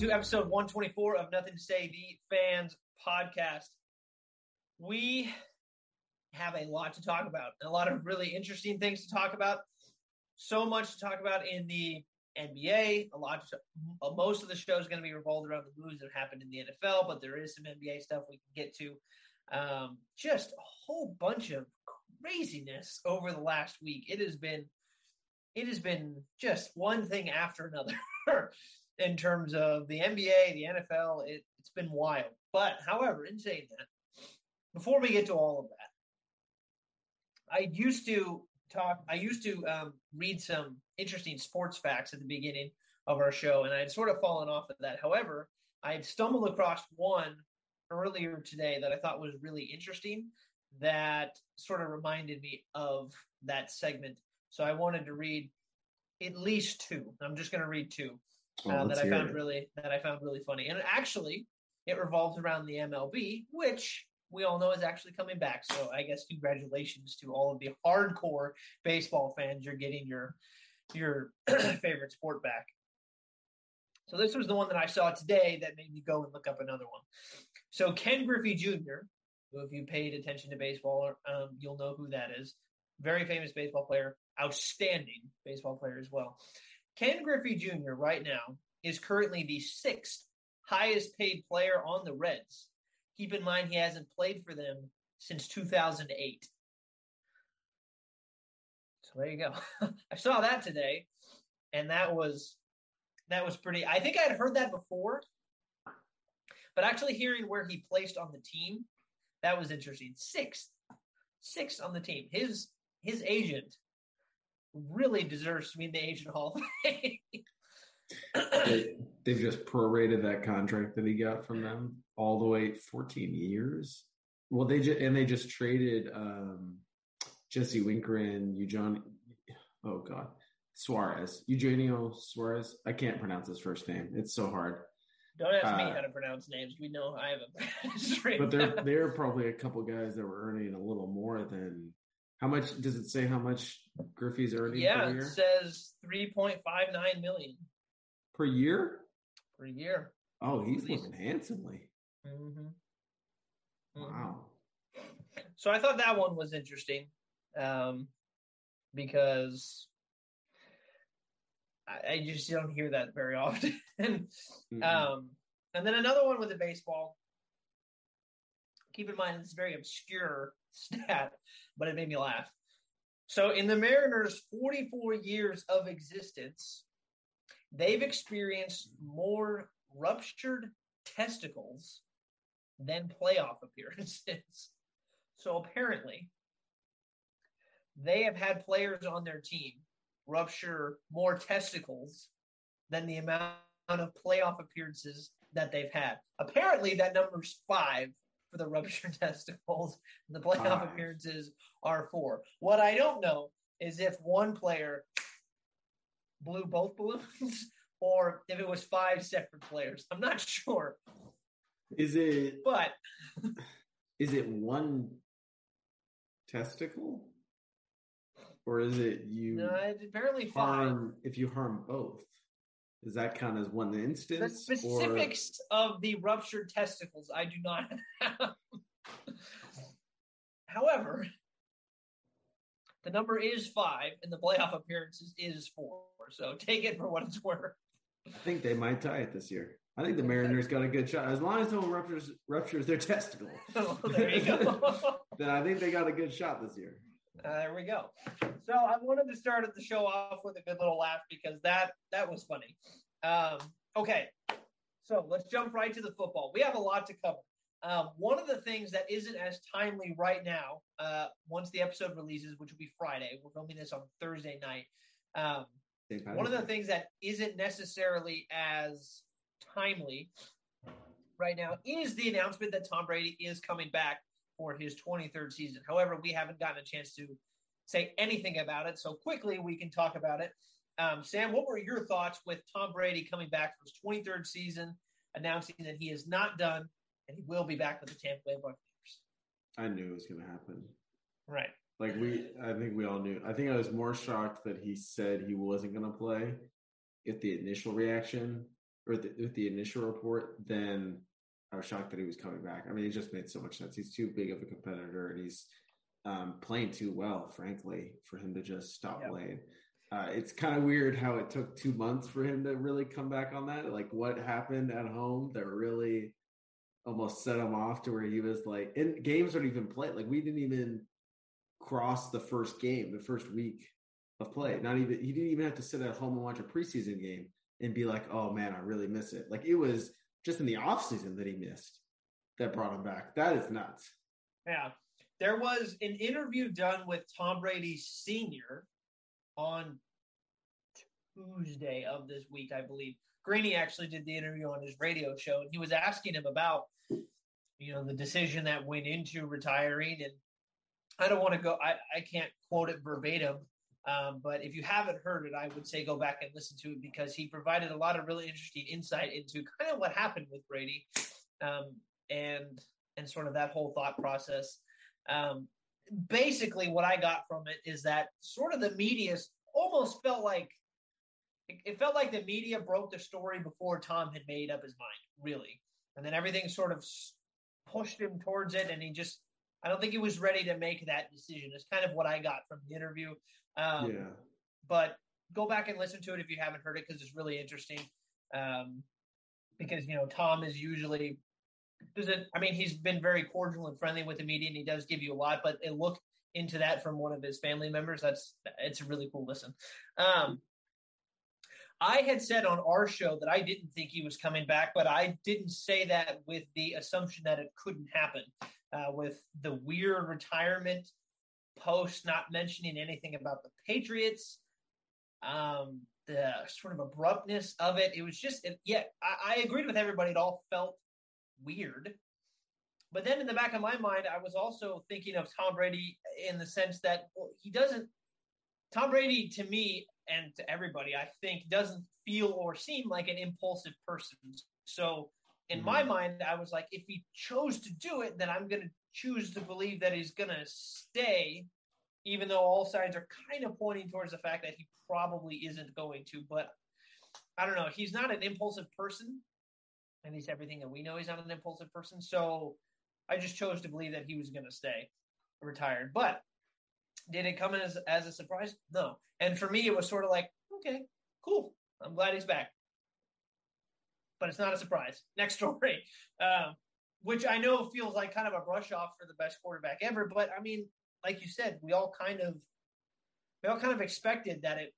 to episode 124 of Nothing to Say, the Fans Podcast. We have a lot to talk about, a lot of really interesting things to talk about. So much to talk about in the NBA. A lot, to, most of the show is going to be revolved around the moves that happened in the NFL, but there is some NBA stuff we can get to. Um, just a whole bunch of craziness over the last week. It has been, it has been just one thing after another. in terms of the NBA, the NFL. It, it's been wild. But however, in saying that, before we get to all of that, I used to talk. I used to um, read some interesting sports facts at the beginning of our show, and I had sort of fallen off of that. However, I had stumbled across one earlier today that I thought was really interesting that sort of reminded me of that segment. So I wanted to read at least two. I'm just going to read two uh, that I found it. really that I found really funny. And actually, it revolves around the MLB, which we all know is actually coming back. So I guess congratulations to all of the hardcore baseball fans. You're getting your your favorite sport back. So this was the one that I saw today that made me go and look up another one. So Ken Griffey Jr., who if you paid attention to baseball, um, you'll know who that is. Very famous baseball player, outstanding baseball player as well. Ken Griffey Jr. right now is currently the sixth highest paid player on the Reds. Keep in mind he hasn't played for them since 2008. So there you go. I saw that today, and that was that was pretty. I think I had heard that before, but actually hearing where he placed on the team, that was interesting. Sixth, sixth on the team. His his agent really deserves to be in the Agent Hall of Fame. they, they've just prorated that contract that he got from them all the way 14 years. Well, they just and they just traded um, Jesse Winker and Eugenio. Oh God, Suarez, Eugenio Suarez. I can't pronounce his first name. It's so hard. Don't ask uh, me how to pronounce names. We know I have a bad But there, there are probably a couple guys that were earning a little more than how much does it say? How much Griffey's earning? Yeah, it says three point five nine million per year. Per year. Oh, he's living handsomely. Mm-hmm. Mm-hmm. Wow. So I thought that one was interesting um, because I, I, just don't hear that very often. mm-hmm. um, and then another one with the baseball. Keep in mind, it's very obscure stat, but it made me laugh. So, in the Mariners' 44 years of existence, they've experienced more ruptured testicles than playoff appearances. So, apparently, they have had players on their team rupture more testicles than the amount of playoff appearances that they've had. Apparently, that number's five for the ruptured testicles. The playoff appearances are four. What I don't know is if one player blew both balloons or if it was five separate players. I'm not sure. Is it? But is it one testicle, or is it you? No, it's apparently harm five. if you harm both. Does that count as one instance? The specifics or... of the ruptured testicles, I do not have. However, the number is five, and the playoff appearances is four. So take it for what it's worth. I think they might tie it this year. I think the Mariners got a good shot. As long as no one ruptures ruptures their testicle. Oh, there you go. then I think they got a good shot this year. Uh, there we go. So I wanted to start the show off with a good little laugh because that that was funny. Um, okay, so let's jump right to the football. We have a lot to cover. Um, one of the things that isn't as timely right now, uh, once the episode releases, which will be Friday, we're filming this on Thursday night. Um, one of the things that isn't necessarily as timely right now is the announcement that Tom Brady is coming back for his 23rd season. However, we haven't gotten a chance to say anything about it. So quickly, we can talk about it. Um, Sam, what were your thoughts with Tom Brady coming back for his 23rd season, announcing that he is not done and he will be back with the Tampa Bay Buccaneers? I knew it was going to happen. Right. Like we, I think we all knew. I think I was more shocked that he said he wasn't going to play. If the initial reaction or the, with the initial report, then I was shocked that he was coming back. I mean, it just made so much sense. He's too big of a competitor, and he's um, playing too well, frankly, for him to just stop yep. playing. Uh, it's kind of weird how it took two months for him to really come back on that. Like, what happened at home that really almost set him off to where he was like, and games don't even played. Like, we didn't even cross the first game, the first week of play. Not even he didn't even have to sit at home and watch a preseason game and be like, "Oh man, I really miss it." Like it was just in the off season that he missed that brought him back. That is nuts. Yeah. There was an interview done with Tom Brady Sr. on Tuesday of this week, I believe. Greeny actually did the interview on his radio show, and he was asking him about, you know, the decision that went into retiring. And I don't want to go, I, I can't quote it verbatim, um, but if you haven't heard it, I would say go back and listen to it because he provided a lot of really interesting insight into kind of what happened with Brady um, and and sort of that whole thought process. Um, basically, what I got from it is that sort of the media almost felt like it, felt like the media broke the story before Tom had made up his mind, really, and then everything sort of pushed him towards it, and he just I don't think he was ready to make that decision. It's kind of what I got from the interview. Um, yeah. But go back and listen to it if you haven't heard it because it's really interesting. Um, because you know Tom is usually does it. I mean, he's been very cordial and friendly with the media, and he does give you a lot. But a look into that from one of his family members that's it's a really cool listen. Um, I had said on our show that I didn't think he was coming back, but I didn't say that with the assumption that it couldn't happen. Uh, with the weird retirement post not mentioning anything about the Patriots, um, the sort of abruptness of it. It was just, it, yeah, I, I agreed with everybody. It all felt weird. But then in the back of my mind, I was also thinking of Tom Brady in the sense that well, he doesn't, Tom Brady to me and to everybody, I think, doesn't feel or seem like an impulsive person. So in mm-hmm. my mind, I was like, if he chose to do it, then I'm going to choose to believe that he's going to stay, even though all signs are kind of pointing towards the fact that he probably isn't going to. But I don't know. He's not an impulsive person. At least everything that we know, he's not an impulsive person. So I just chose to believe that he was going to stay retired. But did it come as as a surprise? No. And for me, it was sort of like, okay, cool. I'm glad he's back. But it's not a surprise. Next story. Um, which I know feels like kind of a brush off for the best quarterback ever. But I mean, like you said, we all kind of we all kind of expected that it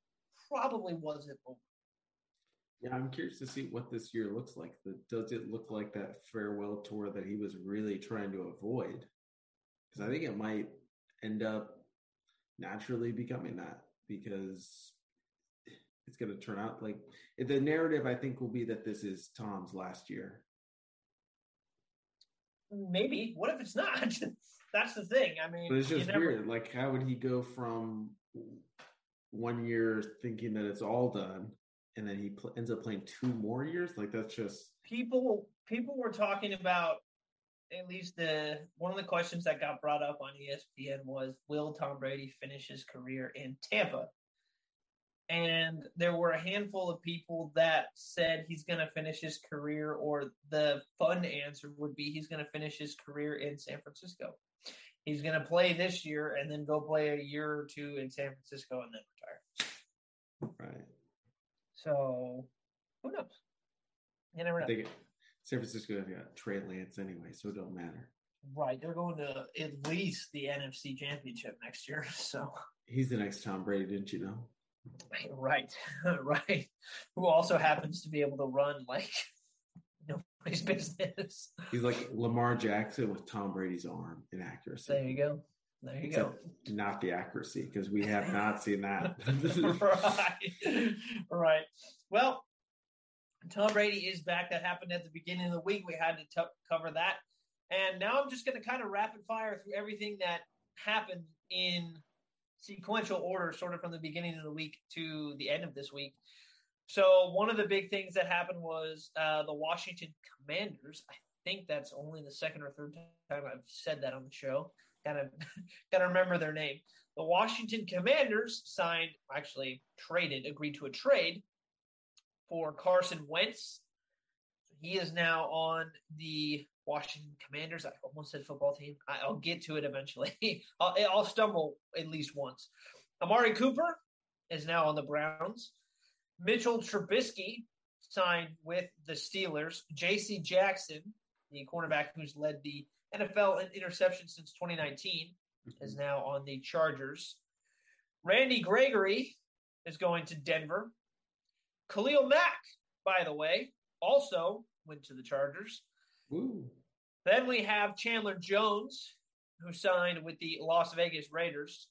probably wasn't over. Yeah, I'm curious to see what this year looks like. Does it look like that farewell tour that he was really trying to avoid? Because I think it might end up naturally becoming that because it's going to turn out like the narrative. I think will be that this is Tom's last year maybe. What if it's not? That's the thing. I mean, but it's just never... weird. Like, how would he go from one year thinking that it's all done, and then he pl- ends up playing two more years? Like, that's just people. People were talking about at least the one of the questions that got brought up on ESPN was, "Will Tom Brady finish his career in Tampa?" And there were a handful of people that said he's going to finish his career, or the fun answer would be he's going to finish his career in San Francisco. He's going to play this year and then go play a year or two in San Francisco and then retire. Right. So, who knows? You never know. San Francisco has got Trey Lance anyway, so it don't matter. Right. They're going to at least the NFC Championship next year. So he's the next Tom Brady, didn't you know? Right, right. Who also happens to be able to run like nobody's business. He's like Lamar Jackson with Tom Brady's arm in accuracy. There you go. There you Except go. Not the accuracy because we have not seen that. right, right. Well, Tom Brady is back. That happened at the beginning of the week. We had to t- cover that, and now I'm just going to kind of rapid fire through everything that happened in sequential order, sort of from the beginning of the week to the end of this week. So one of the big things that happened was uh, the Washington Commanders. I think that's only the second or third time I've said that on the show. Gotta gotta remember their name. The Washington Commanders signed, actually traded, agreed to a trade for Carson Wentz He is now on the Washington Commanders. I almost said football team. I, will get to it eventually. I'll, I'll stumble at least once. Amari Cooper is now on the Browns. Mitchell Trubisky signed with the Steelers. J.C. Jackson, the cornerback who's led the NFL in interception since 2019, mm-hmm. is now on the Chargers. Randy Gregory is going to Denver. Khalil Mack, by the way, also went to the Chargers. Then we have Chandler Jones, who signed with the Las Vegas Raiders.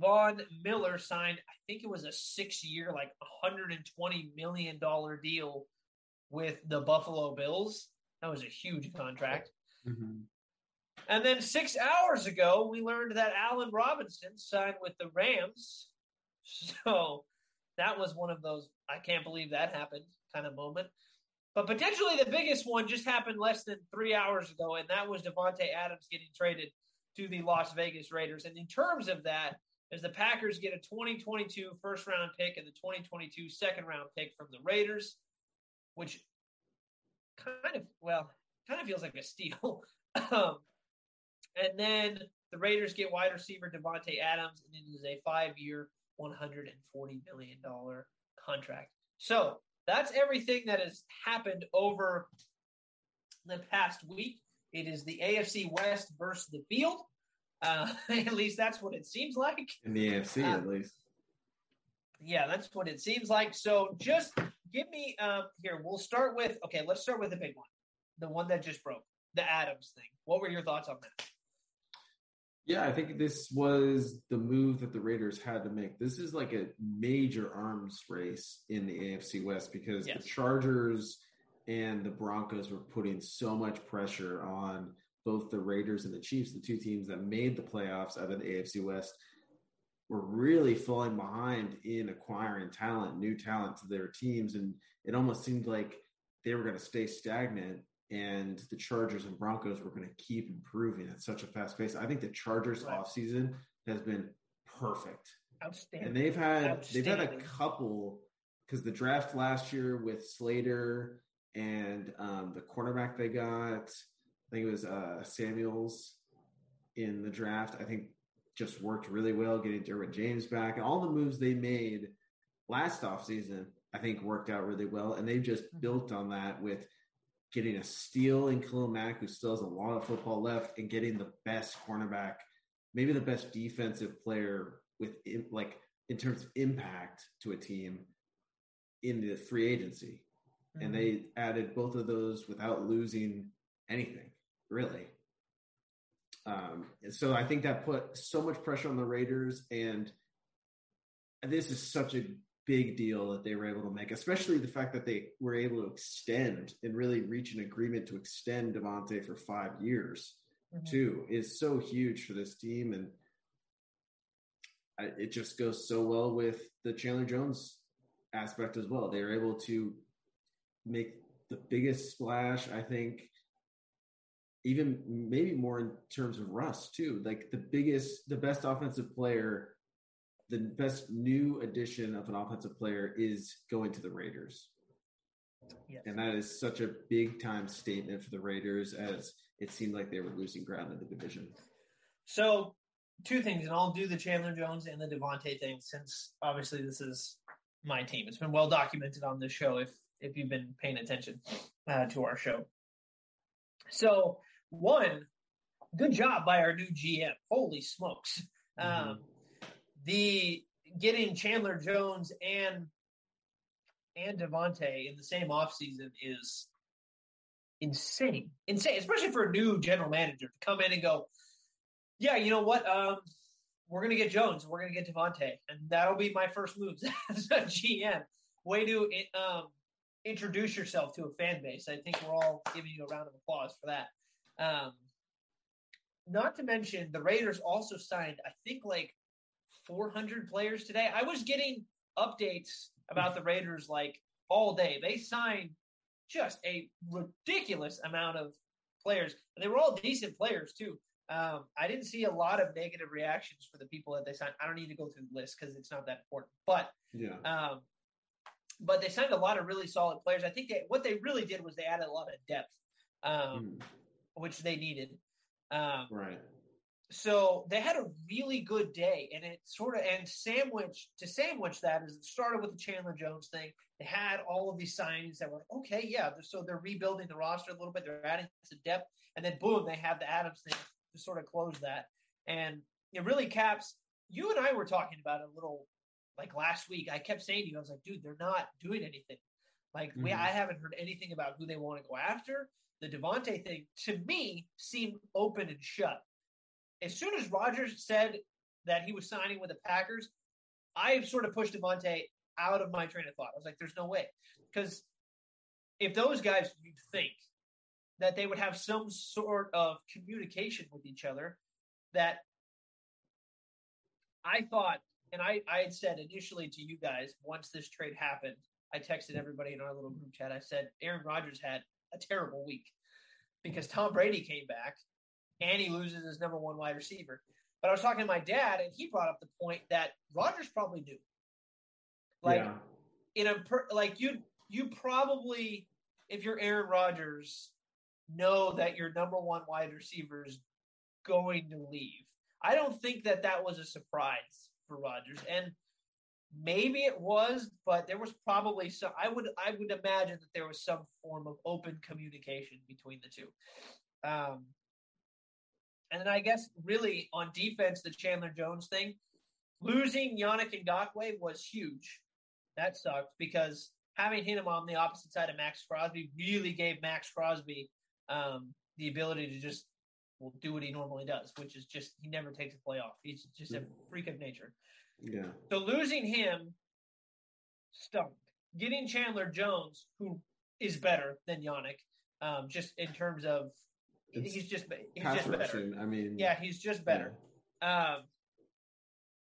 Von Miller signed, I think it was a six year, like $120 million deal with the Buffalo Bills. That was a huge contract. Mm-hmm. And then six hours ago, we learned that Allen Robinson signed with the Rams. So that was one of those, I can't believe that happened kind of moment. But potentially the biggest one just happened less than three hours ago, and that was Davante Adams getting traded to the Las Vegas Raiders. And in terms of that, as the Packers get a 2022 first round pick and the 2022 second round pick from the Raiders, which kind of, well, kind of feels like a steal. um, and then the Raiders get wide receiver Davante Adams, and it is a five year, $140 million contract. So that's everything that has happened over the past week. It is the AFC West versus the field. Uh, at least that's what it seems like. In the AFC, uh, at least. Yeah, that's what it seems like. So just give me um, here. We'll start with okay. Let's start with the big one, the one that just broke, the Adams thing. What were your thoughts on that? Yeah, I think this was the move that the Raiders had to make. This is like a major arms race in the AFC West because yes. the Chargers and the Broncos were putting so much pressure on both the Raiders and the Chiefs, the two teams that made the playoffs out of the AFC West, were really falling behind in acquiring talent, new talent to their teams. And it almost seemed like they were going to stay stagnant and the Chargers and Broncos were going to keep improving at such a fast pace. I think the Chargers right. offseason has been perfect. Outstanding. And they've had they've had a couple because the draft last year with Slater and um, the cornerback they got, I think it was uh, Samuels in the draft. I think just worked really well getting Derwin James back and all the moves they made last offseason, I think worked out really well. And they've just mm-hmm. built on that with getting a steal in Khalil Mack, who still has a lot of football left, and getting the best cornerback, maybe the best defensive player with like in terms of impact to a team in the free agency. Mm-hmm. And they added both of those without losing anything, really. Um, and so I think that put so much pressure on the Raiders, and this is such a big deal that they were able to make, especially the fact that they were able to extend and really reach an agreement to extend Davante for five years, mm-hmm. too, is so huge for this team. And I, it just goes so well with the Chandler Jones aspect as well. They were able to make the biggest splash, I think, even maybe more in terms of Russ, too. Like the biggest, the best offensive player the best new addition of an offensive player is going to the Raiders. Yes. And that is such a big time statement for the Raiders as it seemed like they were losing ground in the division. So, two things, and I'll do the Chandler Jones and the Davante thing since obviously this is my team. It's been well documented on this show if if you've been paying attention uh, to our show. So, one, good job by our new GM. Holy smokes. Mm-hmm. Um, the getting Chandler Jones and and Davante in the same offseason is insane. Insane, especially for a new general manager to come in and go, yeah, you know what? Um, we're gonna get Jones, we're gonna get Davante, and that'll be my first moves as a GM. Way to um, introduce yourself to a fan base. I think we're all giving you a round of applause for that. Um, not to mention, the Raiders also signed, I think, like 400 players today. I was getting updates about the Raiders like all day. They signed just a ridiculous amount of players, and they were all decent players too. Um, I didn't see a lot of negative reactions for the people that they signed. I don't need to go through the list because it's not that important. But yeah, um, but they signed a lot of really solid players. I think they, what they really did was they added a lot of depth, um, mm. which they needed. Um, right. So they had a really good day, and it sort of and sandwich to sandwich that is it started with the Chandler Jones thing. They had all of these signings that were okay, yeah. So they're rebuilding the roster a little bit. They're adding some depth, and then boom, they have the Adams thing to sort of close that. And it really caps. You and I were talking about it a little like last week. I kept saying to you, I was like, dude, they're not doing anything. Like mm-hmm. we, I haven't heard anything about who they want to go after. The Davante thing to me seemed open and shut. As soon as Rodgers said that he was signing with the Packers, I sort of pushed Davante out of my train of thought. I was like, there's no way. Because if those guys, you'd think that they would have some sort of communication with each other that I thought, and I, I had said initially to you guys once this trade happened, I texted everybody in our little group chat. I said Aaron Rodgers had a terrible week because Tom Brady came back and he loses his number one wide receiver. But I was talking to my dad, and he brought up the point that Rodgers probably knew. Like yeah. in a per, like you you probably if you're Aaron Rodgers know that your number one wide receiver is going to leave. I don't think that that was a surprise for Rodgers, and maybe it was, but there was probably some. I would I would imagine that there was some form of open communication between the two. Um, and then I guess really on defense, the Chandler Jones thing, losing Yannick Ngakoue was huge. That sucked because having him on the opposite side of Maxx Crosby really gave Maxx Crosby um, the ability to just will do what he normally does, which is just he never takes a play off. He's just a freak of nature. Yeah. So losing him stunk. Getting Chandler Jones, who is better than Yannick, um, just in terms of he's just he's just better. I mean, yeah, he's just better. Yeah. Um,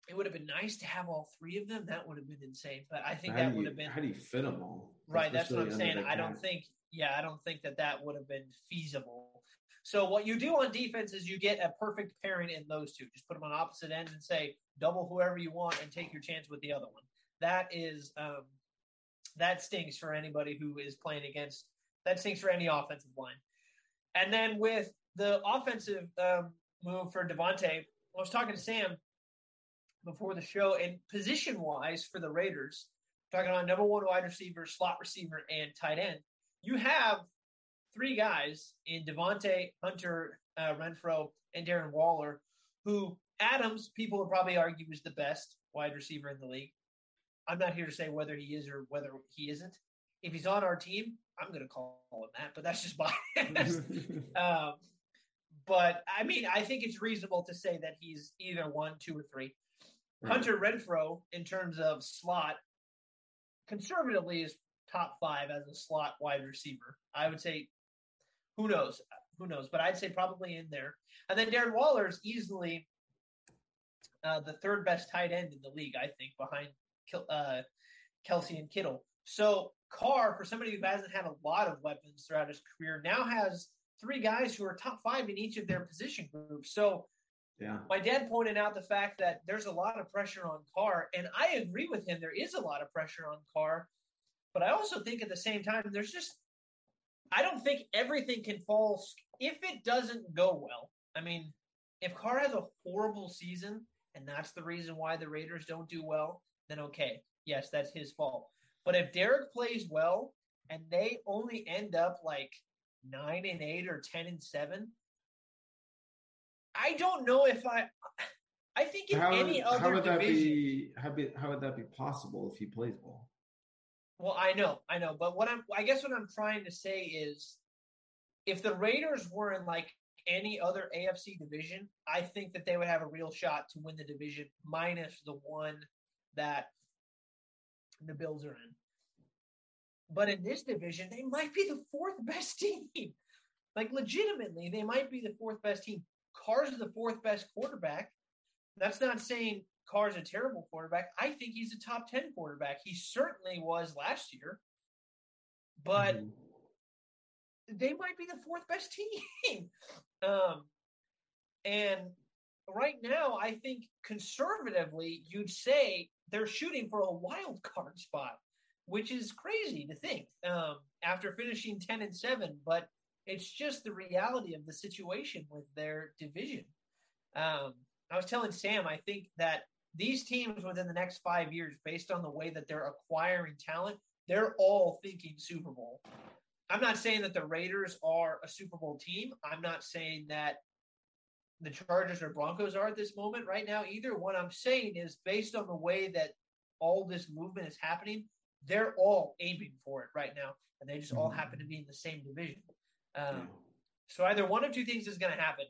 it would have been nice to have all three of them. That would have been insane. But I think how that would have been. How do you fit them all? Right. That's what I'm saying. I don't think. Yeah, I don't think that that would have been feasible. So what you do on defense is you get a perfect pairing in those two. Just put them on opposite ends and say double whoever you want and take your chance with the other one. That is um, that stinks for anybody who is playing against. That stinks for any offensive line. And then with the offensive um, move for Davante, I was talking to Sam before the show, and position wise for the Raiders, talking on number one wide receiver, slot receiver, and tight end, you have three guys in Davante, Hunter, uh, Renfrow, and Darren Waller, who Adams, people would probably argue is the best wide receiver in the league. I'm not here to say whether he is or whether he isn't. If he's on our team, I'm going to call him that, but that's just my. um, but I mean, I think it's reasonable to say that he's either one, two, or three. Right. Hunter Renfrow, in terms of slot, conservatively is top five as a slot wide receiver. I would say, who knows? Who knows? But I'd say probably in there. And then Darren Waller is easily uh, the third best tight end in the league, I think, behind uh, Kelce and Kittle. So Carr, for somebody who hasn't had a lot of weapons throughout his career, now has three guys who are top five in each of their position groups. So yeah. My dad pointed out the fact that there's a lot of pressure on Carr, and I agree with him. There is a lot of pressure on Carr, but I also think at the same time, there's just I don't think everything can fall if it doesn't go well. I mean, if Carr has a horrible season and that's the reason why the Raiders don't do well, then okay, yes, that's his fault. But if Derek plays well and they only end up like nine and eight or ten and seven, I don't know if I. I think in how, any other how would division, that be how, be how would that be possible if he plays well? Well, I know, I know, but what I'm I guess what I'm trying to say is, if the Raiders were in like any other AFC division, I think that they would have a real shot to win the division, minus the one that the Bills are in. But in this division, they might be the fourth best team. Like legitimately, they might be the fourth best team. Carr's the fourth best quarterback. That's not saying Carr's a terrible quarterback. I think he's a top 10 quarterback. He certainly was last year. But mm-hmm. they might be the fourth best team. um, and right now, I think conservatively, you'd say they're shooting for a wild card spot, which is crazy to think um, after finishing 10 and 7. But it's just the reality of the situation with their division. Um, I was telling Sam, I think that these teams within the next five years, based on the way that they're acquiring talent, they're all thinking Super Bowl. I'm not saying that the Raiders are a Super Bowl team. I'm not saying that the Chargers or Broncos are at this moment right now either. What I'm saying is based on the way that all this movement is happening, they're all aiming for it right now, and they just all happen to be in the same division. Um, so either one of two things is going to happen: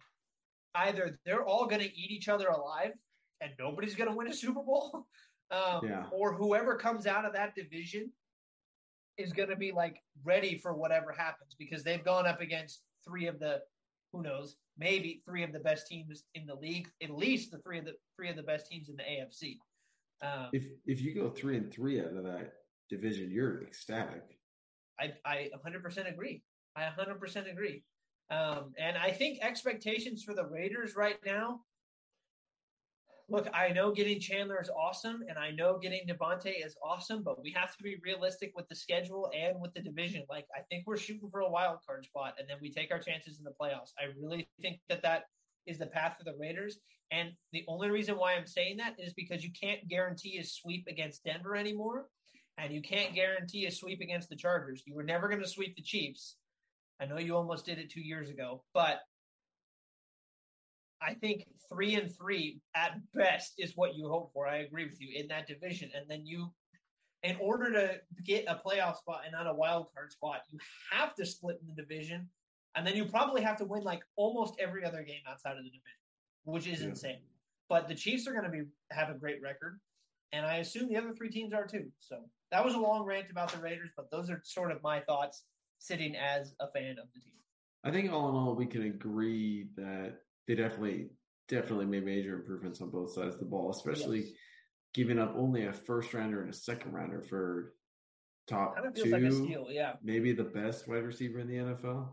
either they're all going to eat each other alive, and nobody's going to win a Super Bowl, um, yeah. or whoever comes out of that division is going to be like ready for whatever happens because they've gone up against three of the who knows maybe three of the best teams in the league at least the three of the three of the best teams in the AFC. Um, if if you go three and three out of that division, you're ecstatic. I I 100% agree. I 100% agree. Um, and I think expectations for the Raiders right now look, I know getting Chandler is awesome, and I know getting Davante is awesome, but we have to be realistic with the schedule and with the division. Like, I think we're shooting for a wild card spot, and then we take our chances in the playoffs. I really think that that is the path for the Raiders. And the only reason why I'm saying that is because you can't guarantee a sweep against Denver anymore, and you can't guarantee a sweep against the Chargers. You were never going to sweep the Chiefs. I know you almost did it two years ago, but I think three and three at best is what you hope for. I agree with you in that division. And then you, in order to get a playoff spot and not a wild card spot, you have to split in the division. And then you probably have to win like almost every other game outside of the division, which is yeah. insane. But the Chiefs are going to be have a great record, and I assume the other three teams are too. So that was a long rant about the Raiders, but those are sort of my thoughts sitting as a fan of the team. I think all in all, we can agree that they definitely definitely made major improvements on both sides of the ball, especially yes. giving up only a first rounder and a second rounder for top two, like steal, yeah. maybe the best wide receiver in the NFL.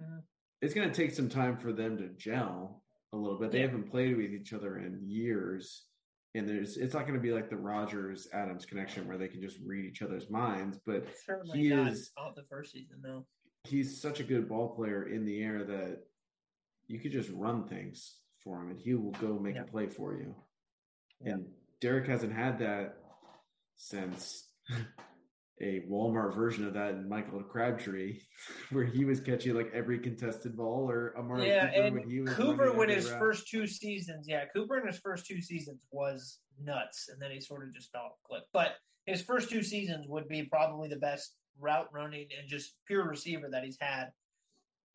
Mm-hmm. It's going to take some time for them to gel a little bit. They yeah. haven't played with each other in years, and there's it's not going to be like the Rodgers Adams connection where they can just read each other's minds. But Certainly he is off the first season though. He's such a good ball player in the air that you could just run things for him and he will go make yeah. a play for you. Yeah. And Derek hasn't had that since a Walmart version of that in Michael Crabtree, where he was catching like every contested ball, or Amari yeah, Cooper and when he was Cooper when his route. first two seasons, yeah, Cooper in his first two seasons was nuts, and then he sort of just fell off cliff. But his first two seasons would be probably the best route running and just pure receiver that he's had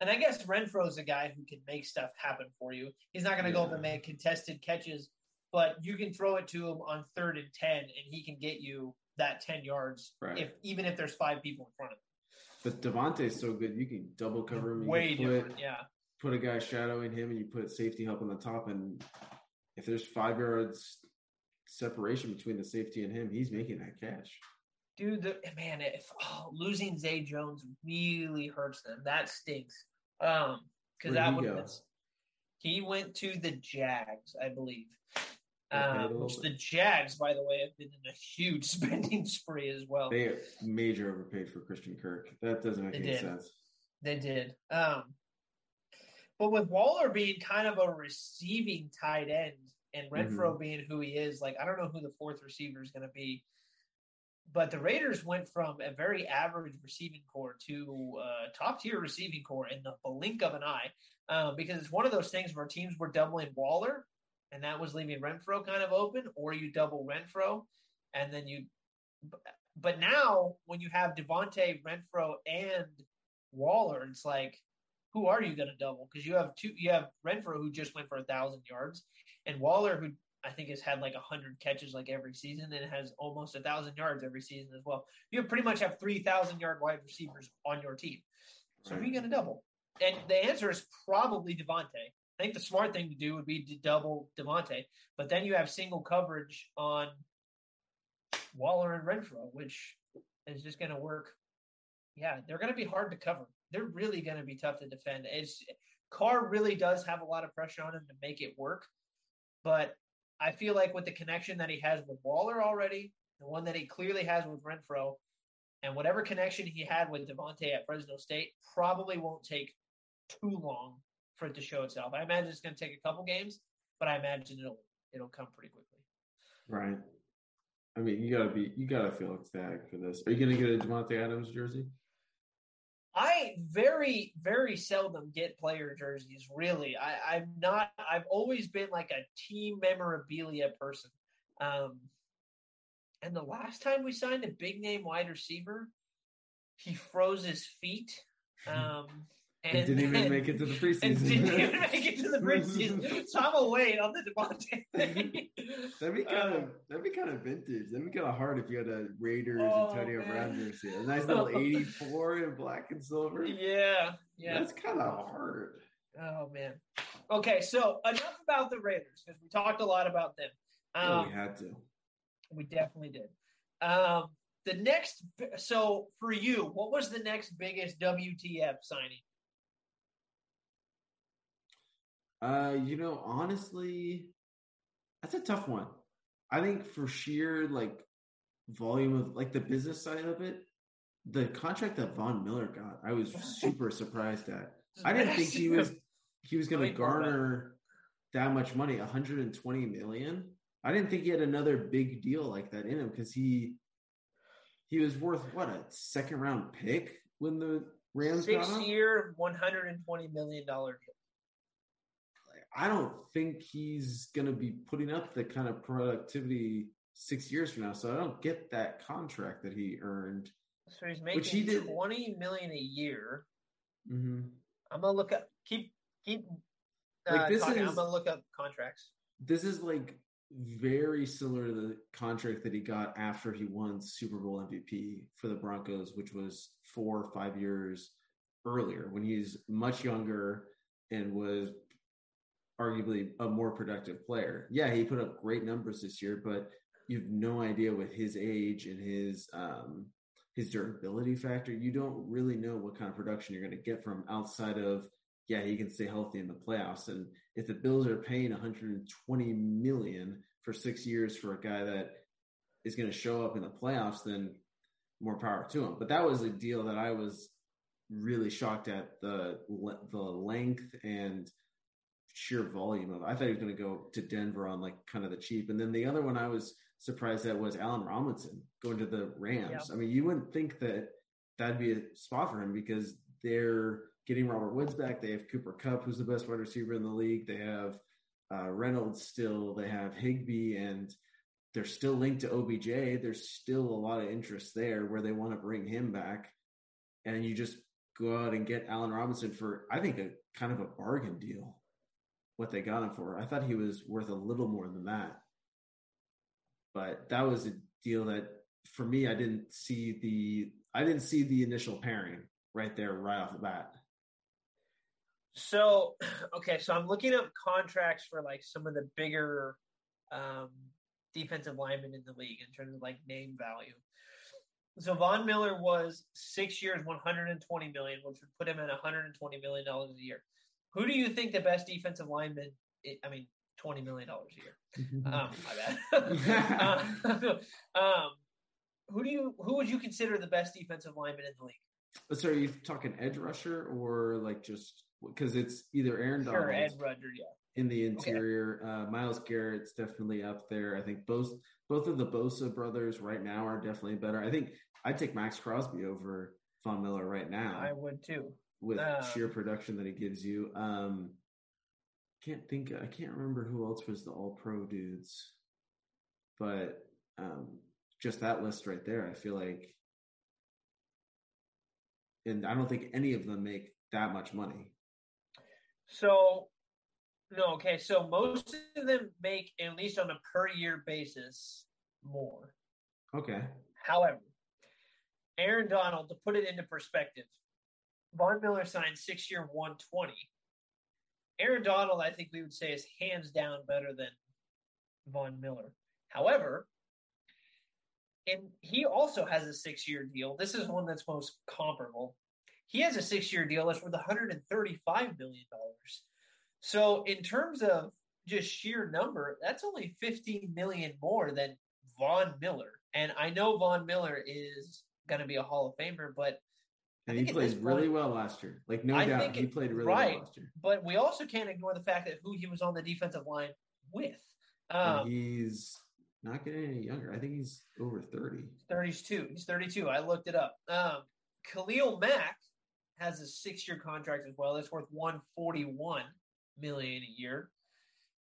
and I guess Renfrow's a guy who can make stuff happen for you. He's not going to yeah. go up and make contested catches, but you can throw it to him on third and 10, and he can get you that 10 yards, right. if even if there's five people in front of him. But Davante's so good, you can double cover him. Way different, put, yeah. Put a guy shadowing him, and you put safety help on the top, and if there's five yards separation between the safety and him, he's making that catch dude, the, man, if oh, losing Zay Jones really hurts them, that stinks. Um, because that would he went to the Jags, I believe. Um, which the Jags, by the way, have been in a huge spending spree as well. They major overpaid for Christian Kirk. That doesn't make they any did. sense. They did. Um, but with Waller being kind of a receiving tight end and Renfrow mm-hmm. being who he is, like I don't know who the fourth receiver is going to be but the Raiders went from a very average receiving corps to uh, top tier receiving corps in the blink of an eye, uh, because it's one of those things where teams were doubling Waller, and that was leaving Renfrow kind of open, or you double Renfrow, and then you. But now, when you have Davante, Renfrow and Waller, it's like, who are you going to double? Because you have two, you have Renfrow who just went for a thousand yards, and Waller who I think has had like hundred catches like every season and has almost a thousand yards every season as well. You pretty much have three thousand yard wide receivers on your team. So who are you going to double? And the answer is probably Davante. I think the smart thing to do would be to double Davante, but then you have single coverage on Waller and Renfrow, which is just going to work. Yeah, they're going to be hard to cover. They're really going to be tough to defend. It's Carr really does have a lot of pressure on him to make it work, but I feel like with the connection that he has with Waller already, the one that he clearly has with Renfrow, and whatever connection he had with Davante at Fresno State probably won't take too long for it to show itself. I imagine it's going to take a couple games, but I imagine it'll it'll come pretty quickly. Right. I mean, you gotta be, you gotta feel ecstatic for this. Are you gonna get a Davante Adams jersey? I very, very seldom get player jerseys. Really, I, I'm not. I've always been like a team memorabilia person. Um, and the last time we signed a big name wide receiver, he froze his feet. Um, and, and didn't even make it to the preseason. didn't even make it to the preseason. so I'm away on the thing. that'd be kind of that'd be kind of vintage. That'd be kind of hard if you had a Raiders oh, Antonio Brown jersey, a nice little '84 in black and silver. Yeah, yeah, that's kind of hard. Oh man. Okay, so enough about the Raiders because we talked a lot about them. Um, oh, we had to. We definitely did. Um, the next, so for you, what was the next biggest WTF signing? Uh, you know, honestly, that's a tough one. I think for sheer like volume of like the business side of it, the contract that Von Miller got, I was super surprised at. I didn't think he was he was going to garner that much money, 120 million. I didn't think he had another big deal like that in him because he he was worth what a second round pick when the Rams six year, 120 million dollar deal. I don't think he's going to be putting up the kind of productivity six years from now. So I don't get that contract that he earned. So he's making which he did. twenty million a year. Mm-hmm. I'm gonna look up. Keep keep. Uh, like this talking. is, I'm gonna look up contracts. This is like very similar to the contract that he got after he won Super Bowl MVP for the Broncos, which was four or five years earlier when he's much younger and was arguably a more productive player. Yeah, he put up great numbers this year, but you have no idea with his age and his um, his durability factor. You don't really know what kind of production you're going to get from outside of yeah, he can stay healthy in the playoffs. And if the Bills are paying 120 million for six years for a guy that is going to show up in the playoffs, then more power to him. But that was a deal that I was really shocked at the the length and sheer volume of. I thought he was going to go to Denver on like kind of the cheap, and then the other one I was surprised at was Allen Robinson going to the Rams. Yeah. I mean, you wouldn't think that that'd be a spot for him because they're getting Robert Woods back. They have Cooper Kupp, who's the best wide receiver in the league. They have uh, Reynolds still. They have Higbee, and they're still linked to OBJ. There's still a lot of interest there where they want to bring him back, and you just go out and get Allen Robinson for I think a kind of a bargain deal what they got him for. I thought he was worth a little more than that. But that was a deal that for me I didn't see the I didn't see the initial pairing right there right off the bat. So okay, so I'm looking up contracts for like some of the bigger um defensive linemen in the league in terms of like name value. So Von Miller was six years, 120 million, which would put him at 120 million dollars a year. Who do you think the best defensive lineman? I mean, twenty million dollars a year. um, my bad. uh, um, who do you? Who would you consider the best defensive lineman in the league? So are you talking edge rusher or like just because it's either Aaron Donald, sure, edge rusher, yeah. In the interior, okay. uh, Myles Garrett's definitely up there. I think both both of the Bosa brothers right now are definitely better. I think I'd take Maxx Crosby over Von Miller right now. I would too with uh, sheer production that he gives you. Um, can't think. I can't remember who else was the All Pro dudes, but um, just that list right there. I feel like, and I don't think any of them make that much money. So, no, okay. So most of them make at least on a per year basis more. Okay. However, Aaron Donald, to put it into perspective, Von Miller signed six year 120. Aaron Donald, I think we would say, is hands down better than Von Miller. However, and he also has a six year deal. This is one that's most comparable. He has a six year deal that's worth $135 million. So, in terms of just sheer number, that's only 15 million more than Von Miller. And I know Von Miller is going to be a Hall of Famer, but and he played really well last year. Like no I doubt, he it- played really right. well last year. but we also can't ignore the fact that who he was on the defensive line with. Um, he's not getting any younger. I think he's over thirty. 32. He's 32. I looked it up. Um, Khalil Mack has a six-year contract as well. That's worth 141 million a year.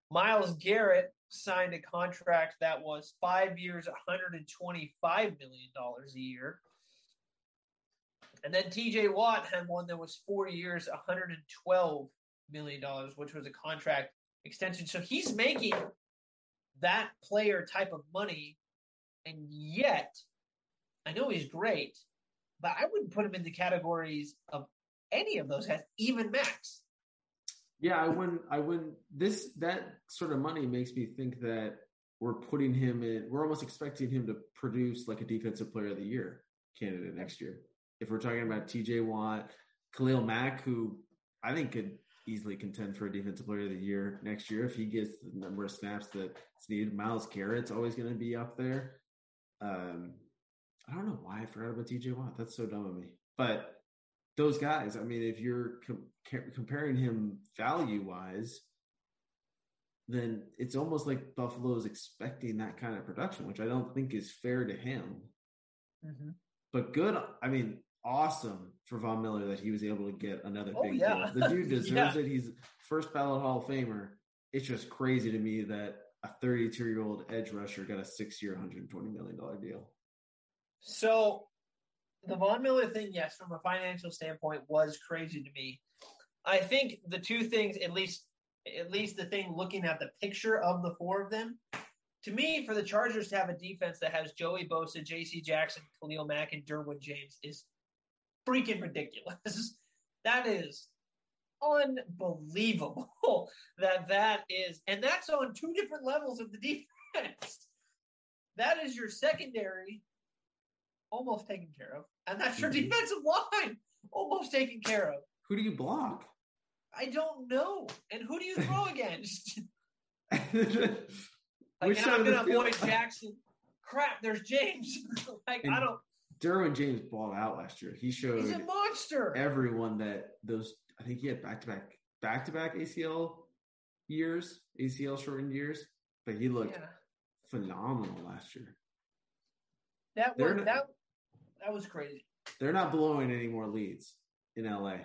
Myles Garrett signed a contract that was five years, 125 million dollars a year. And then TJ Watt had one that was four years, 112 million dollars, which was a contract extension. So he's making that player type of money, and yet I know he's great, but I wouldn't put him in the categories of any of those guys, even Maxx. Yeah, I wouldn't. I wouldn't. This that sort of money makes me think that we're putting him in. We're almost expecting him to produce like a defensive player of the year candidate next year. If we're talking about T.J. Watt, Khalil Mack, who I think could easily contend for a defensive player of the year next year if he gets the number of snaps that's needed. Myles Garrett's always going to be up there. Um, I don't know why I forgot about T.J. Watt. That's so dumb of me. But those guys, I mean, if you're com- comparing him value wise, then it's almost like Buffalo is expecting that kind of production, which I don't think is fair to him. But good, I mean, awesome for Von Miller that he was able to get another Oh, big yeah. deal. The dude deserves Yeah. it. He's first ballot Hall of Famer. It's just crazy to me that a 32 year old edge rusher got a six year, $120 million deal. So the Von Miller thing, yes, from a financial standpoint, was crazy to me. I think the two things, at least, at least the thing looking at the picture of the four of them, to me, for the Chargers to have a defense that has Joey Bosa, J.C. Jackson, Khalil Mack, and Derwin James is freaking ridiculous. that is unbelievable that that is, and that's on two different levels of the defense. That is your secondary almost taken care of, and that's your Mhm. defensive line almost taken care of. Who do you block? I don't know. And who do you throw against? like, Which and I'm the gonna avoid Jackson. Crap, there's James. like, I don't. Derwin James balled out last year. He showed He's a monster. everyone that those I think he had back to back back to back ACL years, ACL shortened years, but he looked Yeah, phenomenal last year. that was not- that. That was crazy. They're not blowing any more leads in LA.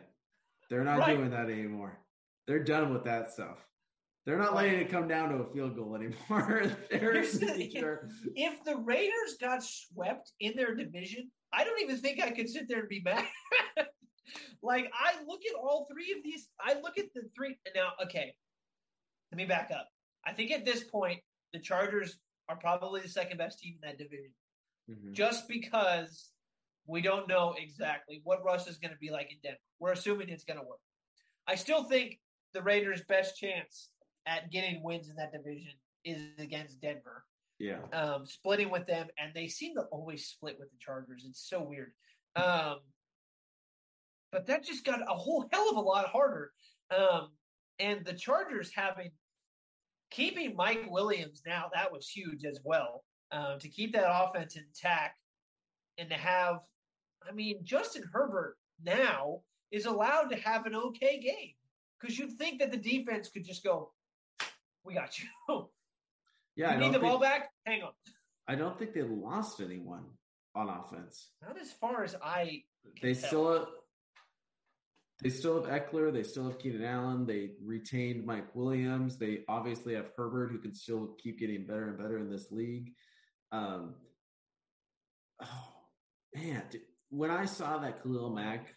They're not Right. doing that anymore. They're done with that stuff. They're not letting it come down to a field goal anymore. The If the Raiders got swept in their division, I don't even think I could sit there and be mad. like I look at all three of these. I look at the three now. Okay, let me back up. I think at this point, the Chargers are probably the second best team in that division, Mhm. just because we don't know exactly what Russ is going to be like in Denver. We're assuming it's going to work. I still think the Raiders' best chance at getting wins in that division is against Denver Yeah. um, splitting with them, and they seem to always split with the Chargers. It's so weird. Um, but that just got a whole hell of a lot harder. Um, and the Chargers having keeping Mike Williams now that was huge as well um, to keep that offense intact and to have, I mean, Justin Herbert now is allowed to have an okay game because you'd think that the defense could just go, "We got you." Yeah. I you need the think, ball back? Hang on. I don't think they lost anyone on offense. Not as far as I. They tell. still have, they still have Ekeler. They still have Keenan Allen. They retained Mike Williams. They obviously have Herbert, who can still keep getting better and better in this league. Um, oh man, dude, when I saw that Khalil Mack,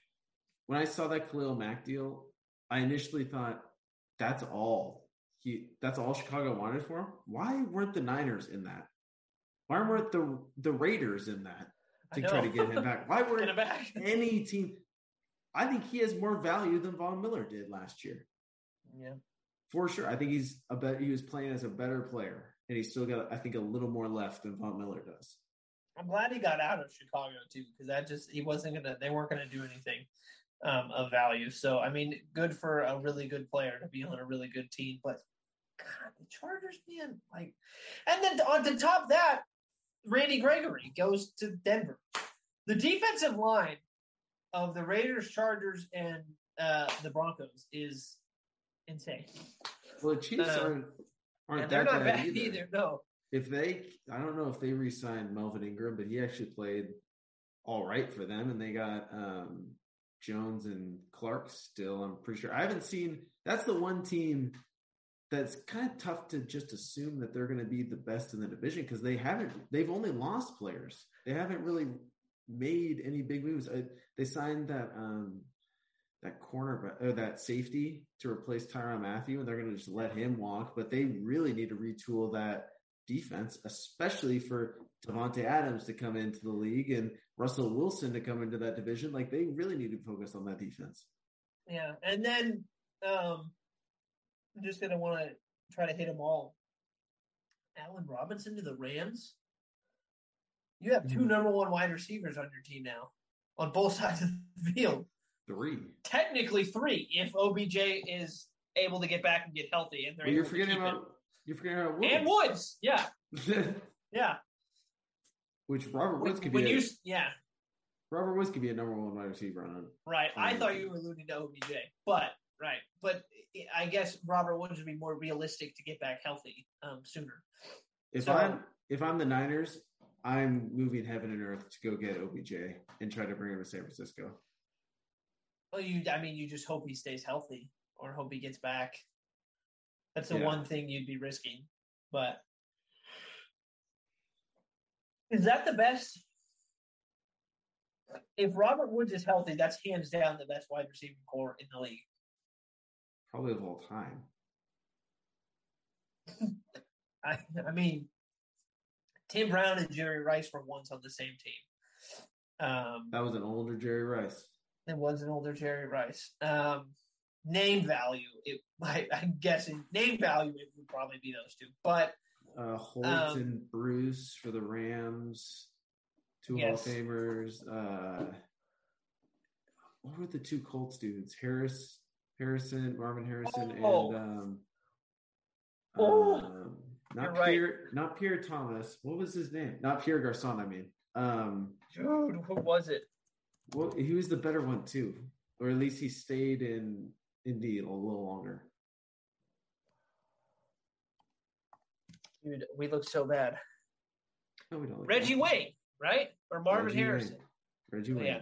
when I saw that Khalil Mack deal, I initially thought that's all he. That's all Chicago wanted for him. Why weren't the Niners in that? Why weren't the the Raiders in that to try to get him back? Why weren't back. any team. I think he has more value than Von Miller did last year, yeah. for sure. I think he's a bet. He was playing as a better player, and he's still got, I think, a little more left than Von Miller does. I'm glad he got out of Chicago too, because that just he wasn't gonna. They weren't gonna do anything um, of value. So I mean, good for a really good player to be on a really good team. But God, the Chargers, man, like, and then on the top of that, Randy Gregory goes to Denver. The defensive line of the Raiders, Chargers, and uh, the Broncos is insane. Well, the Chiefs Uh, aren't aren't that not bad bad either. either. No. If they, I don't know if they re-signed Melvin Ingram, but he actually played all right for them, and they got um, Jones and Clark still. I'm pretty sure. I haven't seen. That's the one team that's kind of tough to just assume that they're going to be the best in the division because they haven't. They've only lost players. They haven't really made any big moves. Uh, they signed that um, that corner or that safety to replace Tyrann Mathieu, and they're going to just let him walk. But they really need to retool that defense, especially for Davante Adams to come into the league and Russell Wilson to come into that division. Like they really need to focus on that defense. Yeah. And then um, I'm just going to want to try to hit them all. Allen Robinson to the Rams. You have two Mhm. number one wide receivers on your team now on both sides of the field. Three. Technically three if OBJ is able to get back and get healthy. And they're Well, you're forgetting keep it. about you're forgetting about Woods. And Woods. Yeah. Yeah. Which Robert Woods could when be. you, A, s- yeah, Robert Woods could be a number one wide receiver on. right. I thought you were alluding to OBJ, but right. But I guess Robert Woods would be more realistic to get back healthy um, sooner. If So- I'm if I'm the Niners, I'm moving heaven and earth to go get OBJ and try to bring him to San Francisco. Well, you, I mean, you just hope he stays healthy or hope he gets back. That's the Yeah. one thing you'd be risking. But is that the best? If Robert Woods is healthy, that's hands down the best wide receiving corps in the league. Probably of all time. I, I mean, Tim Brown and Jerry Rice were once on the same team. Um, That was an older Jerry Rice. It was an older Jerry Rice. Um, name value, it, I, I'm guessing name value it would probably be those two. But Uh, Holt Um, and Bruce for the Rams, two Yes. Hall of Famers. Uh, what were the two Colts dudes? Harris, Harrison, Marvin Harrison, Oh. and um, Oh, um, not you're right. Pierre, not Pierre Thomas. What was his name? Not Pierre Garcon. I mean, um, dude, who was it? well, he was the better one too, or at least he stayed in Indy a little longer. Dude, we look so bad. No, we don't. Reggie that. Wayne, right? Or Marvin Reggie Harrison? Wayne. Reggie Oh, Wayne. yeah.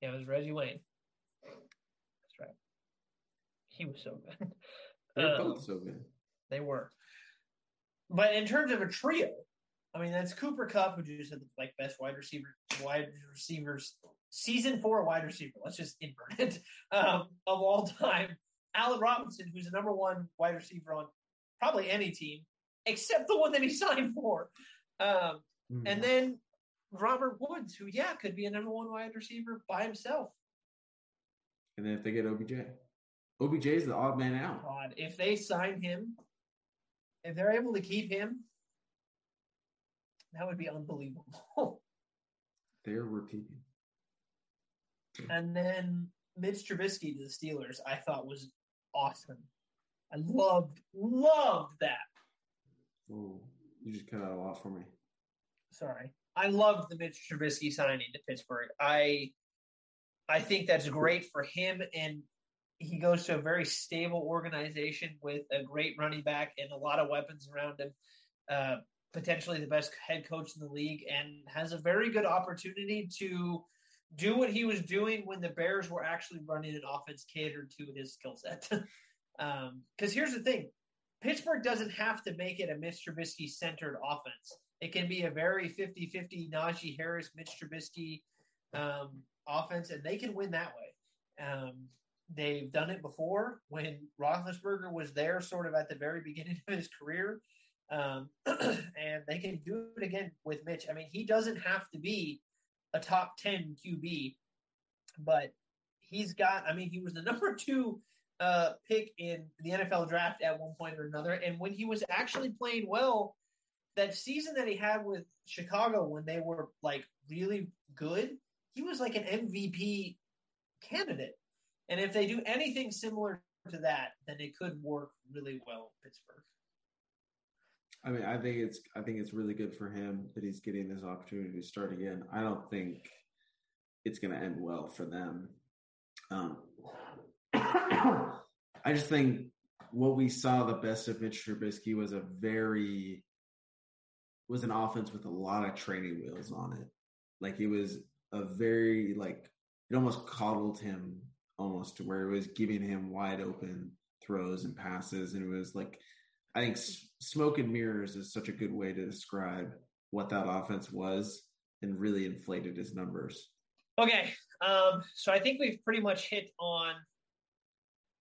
Yeah, it was Reggie Wayne. That's right. He was so good. They're Um, both so good. They were. But in terms of a trio, I mean, that's Cooper Kupp, who just had the like best wide receiver, wide receivers, season four wide receiver. Let's just invert it um, of all time. Allen Robinson, who's the number one wide receiver on probably any team, except the one that he signed for. Um, Mhm. and then Robert Woods, who yeah could be a number one wide receiver by himself. And then if they get OBJ, OBJ is the odd man out. God, if they sign him, if they're able to keep him, that would be unbelievable. They're repeating. and then Mitch Trubisky to the Steelers, I thought was awesome. I loved, loved that. Oh, you just cut out a lot for me. Sorry, I love the Mitch Trubisky signing to Pittsburgh. I, I think that's great for him, and he goes to a very stable organization with a great running back and a lot of weapons around him. Uh, potentially the best head coach in the league, and has a very good opportunity to do what he was doing when the Bears were actually running an offense catered to his skill set. Because here's the thing Pittsburgh doesn't have to make it a Mitch Trubisky centered offense. It can be a very 50 50 Najee Harris, Mitch Trubisky um, offense, and they can win that way. Um, they've done it before when Roethlisberger was there, sort of at the very beginning of his career. Um, and they can do it again with Mitch. I mean, he doesn't have to be a top 10 QB, but he's got, I mean, he was the number two uh, pick in the NFL draft at one point or another. And when he was actually playing well, that season that he had with Chicago when they were like really good, he was like an MVP candidate. And if they do anything similar to that, then it could work really well in Pittsburgh. I mean, I think it's I think it's really good for him that he's getting this opportunity to start again. I don't think it's going to end well for them. Um, I just think what we saw the best of Mitch Trubisky was a very was an offense with a lot of training wheels on it. Like it was a very like it almost coddled him almost to where it was giving him wide open throws and passes, and it was like I think smoke and mirrors is such a good way to describe what that offense was and really inflated his numbers. Okay. Um, so I think we've pretty much hit on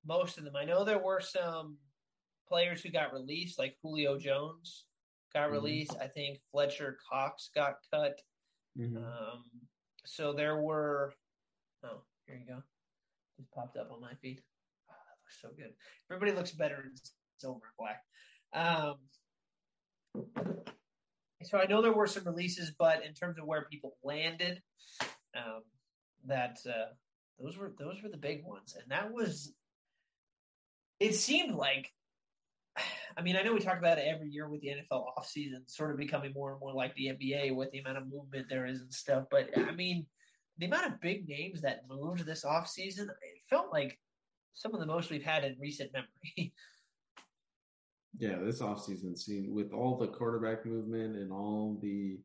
most of them. I know there were some players who got released, like Julio Jones got mm-hmm. released. I think Fletcher Cox got cut. Mm-hmm. Um, so there were. Oh, here you go. Just popped up on my feed. Oh, that looks so good. Everybody looks better in silver and black. Um, so I know there were some releases, but in terms of where people landed, um, that uh, those were those were the big ones, and that was. It seemed like, I mean, I know we talk about it every year with the NFL offseason, sort of becoming more and more like the NBA with the amount of movement there is and stuff. But I mean, the amount of big names that moved this offseason, it felt like some of the most we've had in recent memory. Yeah, this offseason scene with all the quarterback movement and all the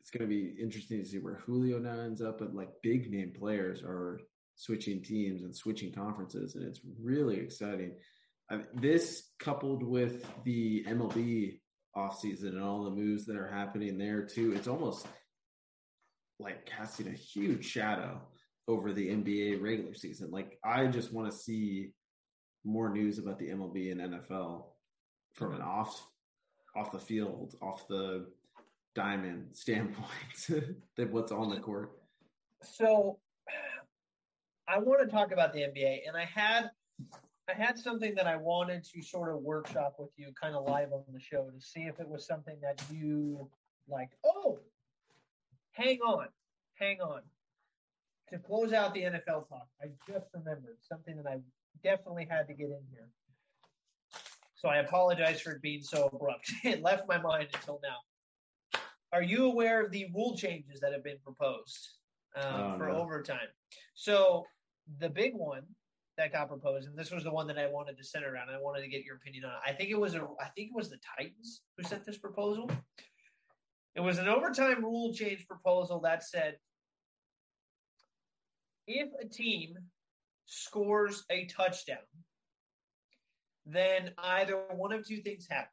it's going to be interesting to see where Julio now ends up, but like big name players are switching teams and switching conferences, and it's really exciting. I this coupled with the MLB offseason and all the moves that are happening there too, it's almost like casting a huge shadow over the NBA regular season. Like I just want to see more news about the MLB and NFL from an off off the field, off the diamond standpoint than what's on the court. So I want to talk about the NBA and I had I had something that I wanted to sort of workshop with you kind of live on the show to see if it was something that you like. Oh, hang on. Hang on. To close out the NFL talk, I just remembered something that I definitely had to get in here. So I apologize for being so abrupt. it left my mind until now. Are you aware of the rule changes that have been proposed um, oh, for no. overtime? So the big one that got proposed, and this was the one that I wanted to center around. I wanted to get your opinion on. I think it was a. I think it was the Titans who sent this proposal. It was an overtime rule change proposal that said if a team scores a touchdown then either one of two things happens.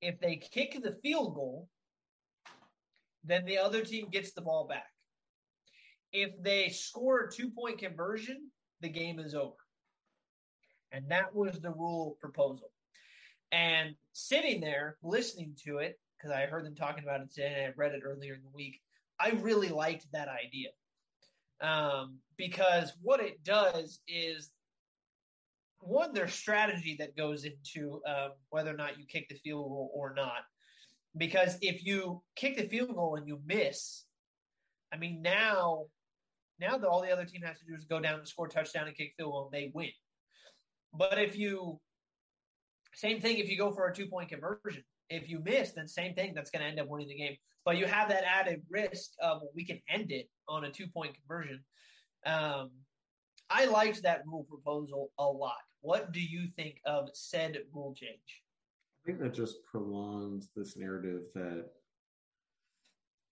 If they kick the field goal, then the other team gets the ball back. If they score a two point conversion, the game is over. And that was the rule proposal. And sitting there listening to it, because I heard them talking about it today and I read it earlier in the week, I really liked that idea. Um, because what it does is one, there's strategy that goes into um, whether or not you kick the field goal or not. Because if you kick the field goal and you miss, I mean, now, now all the other team has to do is go down and score touchdown and kick field goal, and they win. But if you, same thing if you go for a two point conversion. If you miss, then same thing. That's going to end up winning the game. But you have that added risk of we can end it on a two point conversion. Um, I liked that rule proposal a lot. What do you think of said rule change? I think that just prolongs this narrative that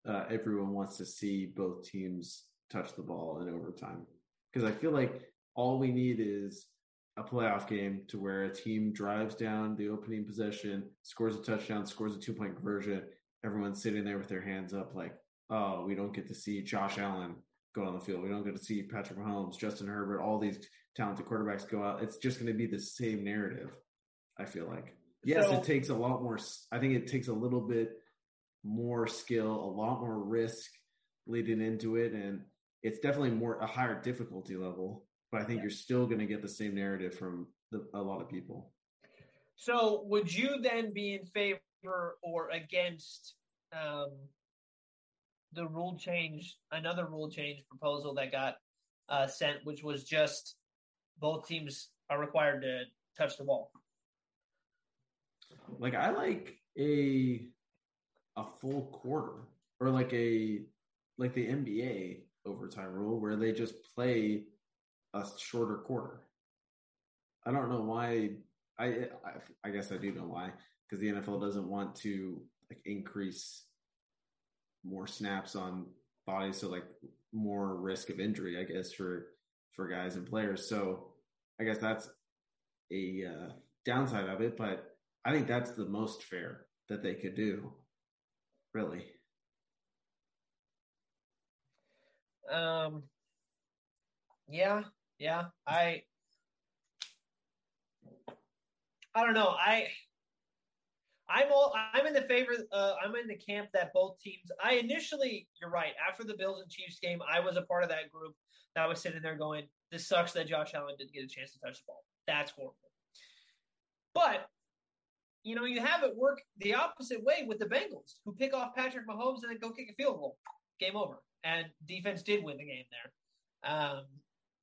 uh, everyone wants to see both teams touch the ball in overtime. Because I feel like all we need is a playoff game to where a team drives down the opening possession, scores a touchdown, scores a two point conversion. Everyone's sitting there with their hands up, like, oh, we don't get to see Josh Allen go on the field. We don't get to see Patrick Mahomes, Justin Herbert, all these talented quarterbacks go out. It's just going to be the same narrative. I feel like yes, so, it takes a lot more. I think it takes a little bit more skill, a lot more risk leading into it, and it's definitely more a higher difficulty level. But I think you're still going to get the same narrative from the, a lot of people. So, would you then be in favor or against um, the rule change, another rule change proposal that got uh, sent, which was just both teams are required to touch the ball. Like I like a a full quarter or like a like the NBA overtime rule where they just play a shorter quarter. I don't know why. I I, I guess I do know why because the NFL doesn't want to like increase more snaps on bodies, so like more risk of injury. I guess for for guys and players. So I guess that's a uh, downside of it, but I think that's the most fair that they could do. Really. Um. Yeah, yeah. I. I don't know. I. I'm all. I'm in the favor. Uh, I'm in the camp that both teams. I initially, you're right. After the Bills and Chiefs game, I was a part of that group that was sitting there going, "This sucks that Josh Allen didn't get a chance to touch the ball. That's horrible." But you know, you have it work the opposite way with the Bengals, who pick off Patrick Mahomes and then go kick a field goal. Game over. And defense did win the game there. Um,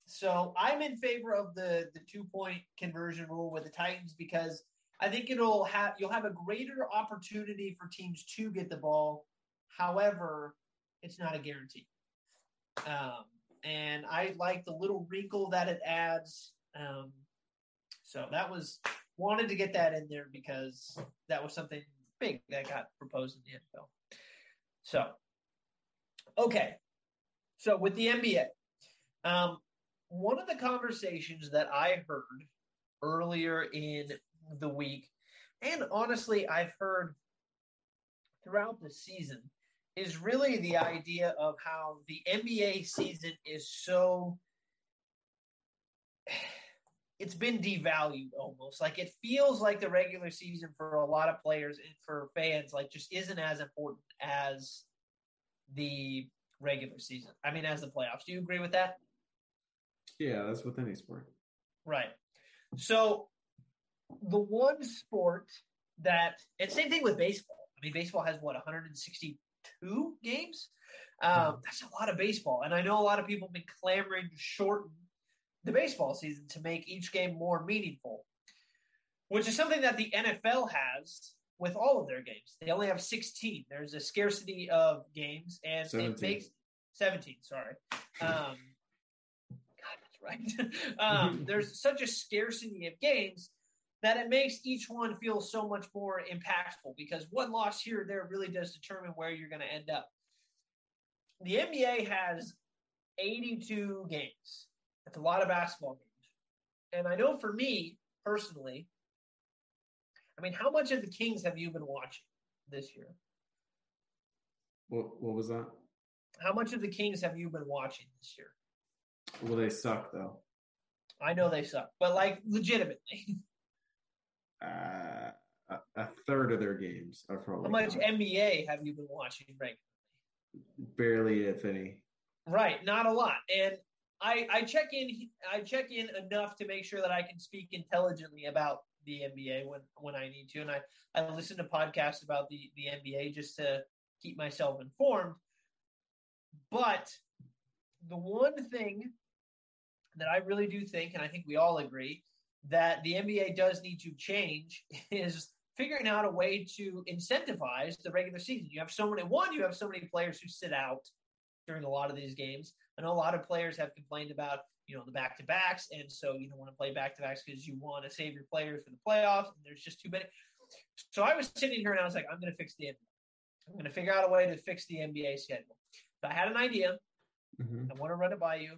so I'm in favor of the the two point conversion rule with the Titans because I think it'll have you'll have a greater opportunity for teams to get the ball. However, it's not a guarantee. Um, and I like the little wrinkle that it adds. Um, so that was wanted to get that in there because that was something big that got proposed in the NFL. So, okay. So with the NBA, um, one of the conversations that I heard earlier in the week, and honestly, I've heard throughout the season, is really the idea of how the NBA season is so it's been devalued almost. Like it feels like the regular season for a lot of players and for fans like just isn't as important as the regular season. I mean, as the playoffs. Do you agree with that? Yeah, that's with any sport. Right. So the one sport that and same thing with baseball. I mean, baseball has what 162 games. Um, mm-hmm. That's a lot of baseball, and I know a lot of people have been clamoring to shorten the baseball season to make each game more meaningful, which is something that the NFL has with all of their games. They only have 16. There's a scarcity of games, and 17. it makes 17. Sorry. Um, God, that's right. um, there's such a scarcity of games that it makes each one feel so much more impactful because one loss here or there really does determine where you're going to end up. The NBA has 82 games. That's a lot of basketball games. And I know for me personally, I mean, how much of the Kings have you been watching this year? What what was that? How much of the Kings have you been watching this year? Well, they suck though. I know they suck, but like legitimately. Uh, a, a third of their games are probably. How much NBA have you been watching regularly? Barely, if any. Right, not a lot. And I, I check in I check in enough to make sure that I can speak intelligently about the NBA when when I need to, and I I listen to podcasts about the the NBA just to keep myself informed. But the one thing that I really do think, and I think we all agree, that the NBA does need to change is figuring out a way to incentivize the regular season. You have so many one, you have so many players who sit out during a lot of these games. I know a lot of players have complained about, you know, the back to backs. And so you don't want to play back to backs because you want to save your players for the playoffs. And there's just too many. So I was sitting here and I was like, I'm going to fix the NBA. I'm going to figure out a way to fix the NBA schedule. If I had an idea. Mm-hmm. I want to run it by you.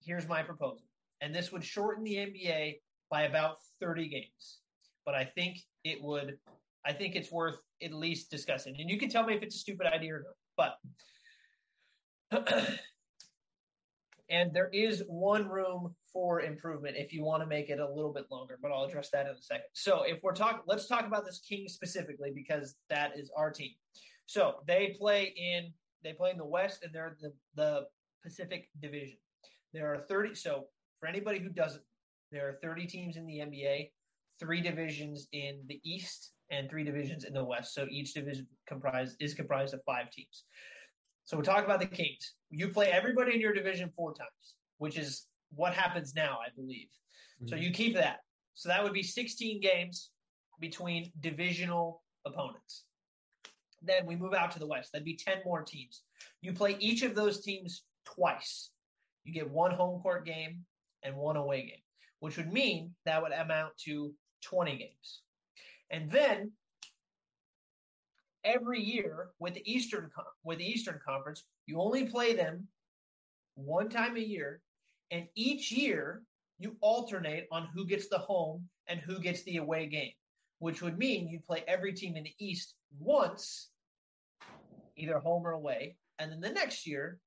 Here's my proposal. And this would shorten the NBA by about 30 games. But I think it would, I think it's worth at least discussing. And you can tell me if it's a stupid idea or not. But and there is one room for improvement if you want to make it a little bit longer, but I'll address that in a second. So if we're talking, let's talk about this King specifically because that is our team. So they play in they play in the West and they're the the Pacific Division. There are 30. So for anybody who doesn't, there are 30 teams in the NBA, three divisions in the East, and three divisions in the West. So each division comprised is comprised of five teams. So we talk about the Kings. You play everybody in your division four times, which is what happens now, I believe. Mm-hmm. So you keep that. So that would be 16 games. between divisional opponents. Then we move out to the West. That'd be 10 more teams. You play each of those teams twice. You get one home court game and one away game, which would mean that would amount to 20 games. And then every year with the Eastern with the Eastern Conference, you only play them one time a year, and each year you alternate on who gets the home and who gets the away game, which would mean you play every team in the East once, either home or away, and then the next year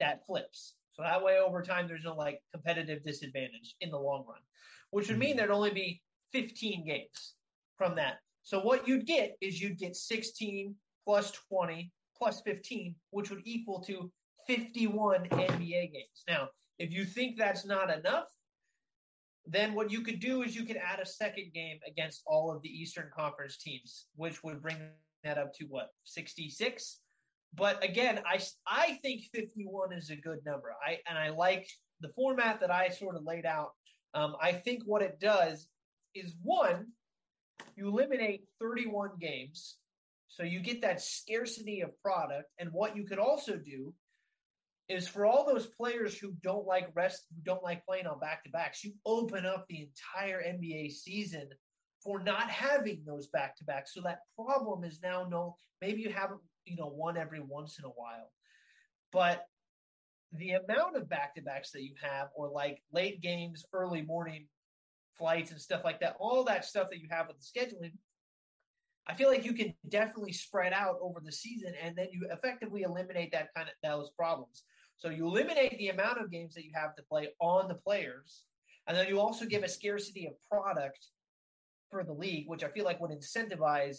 that flips. So that way, over time, there's no like competitive disadvantage in the long run, which would mean mm-hmm. there'd only be 15 games from that. So what you'd get is you'd get 16 plus 20 plus 15, which would equal to 51 NBA games. Now, if you think that's not enough, then what you could do is you could add a second game against all of the Eastern Conference teams, which would bring that up to what 66. But again, I I think 51 is a good number. I and I like the format that I sort of laid out. Um, I think what it does is one, you eliminate 31 games, so you get that scarcity of product. And what you could also do is for all those players who don't like rest, who don't like playing on back to backs, you open up the entire NBA season for not having those back to backs. So that problem is now no, maybe you haven't, you know, one every once in a while. But the amount of back to backs that you have, or like late games, early morning flights and stuff like that, all that stuff that you have with the scheduling, I feel like you can definitely spread out over the season and then you effectively eliminate that kind of those problems. So you eliminate the amount of games that you have to play on the players, and then you also give a scarcity of product for the league, which I feel like would incentivize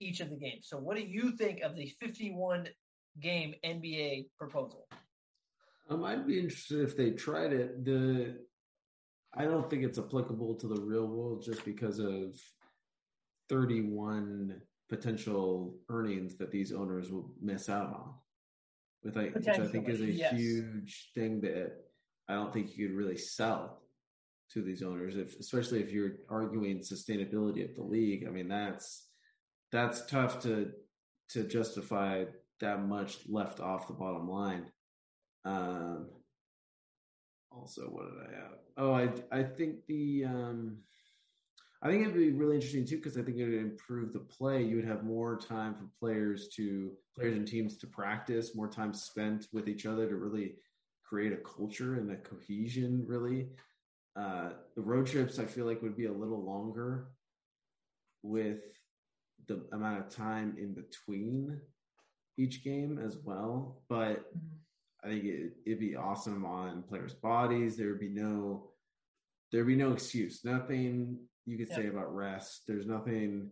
each of the games. So what do you think of the 51 game NBA proposal? Um, I'd be interested if they tried it. The I don't think it's applicable to the real world just because of 31 potential earnings that these owners will miss out on with like which I think is a yes. huge thing that I don't think you could really sell to these owners, if, especially if you're arguing sustainability of the league. I mean, that's that's tough to to justify that much left off the bottom line. Um, also, what did I have? Oh, I I think the um, I think it'd be really interesting too because I think it would improve the play. You would have more time for players to players and teams to practice, more time spent with each other to really create a culture and a cohesion. Really, uh, the road trips I feel like would be a little longer with the amount of time in between each game as well. But I think it, it'd be awesome on players' bodies. There would be no there'd be no excuse. Nothing you could say about rest. There's nothing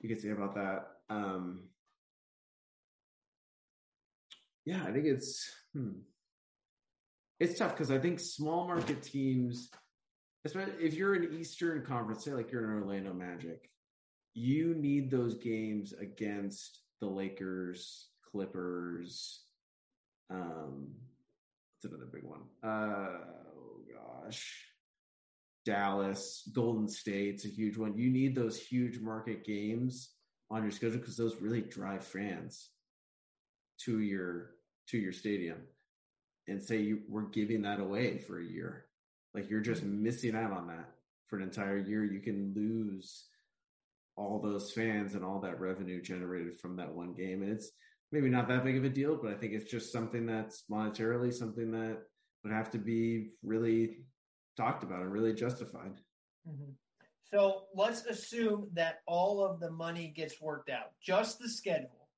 you could say about that. Um, yeah, I think it's hmm. it's tough because I think small market teams, especially if you're an Eastern Conference, say like you're an Orlando Magic, you need those games against the Lakers, Clippers. Um, what's another big one? Uh, oh gosh, Dallas, Golden State's a huge one. You need those huge market games on your schedule because those really drive fans to your to your stadium. And say you we're giving that away for a year. Like you're just missing out on that for an entire year. You can lose all those fans and all that revenue generated from that one game. And it's maybe not that big of a deal, but I think it's just something that's monetarily something that would have to be really talked about and really justified. Mm-hmm. So let's assume that all of the money gets worked out, just the schedule.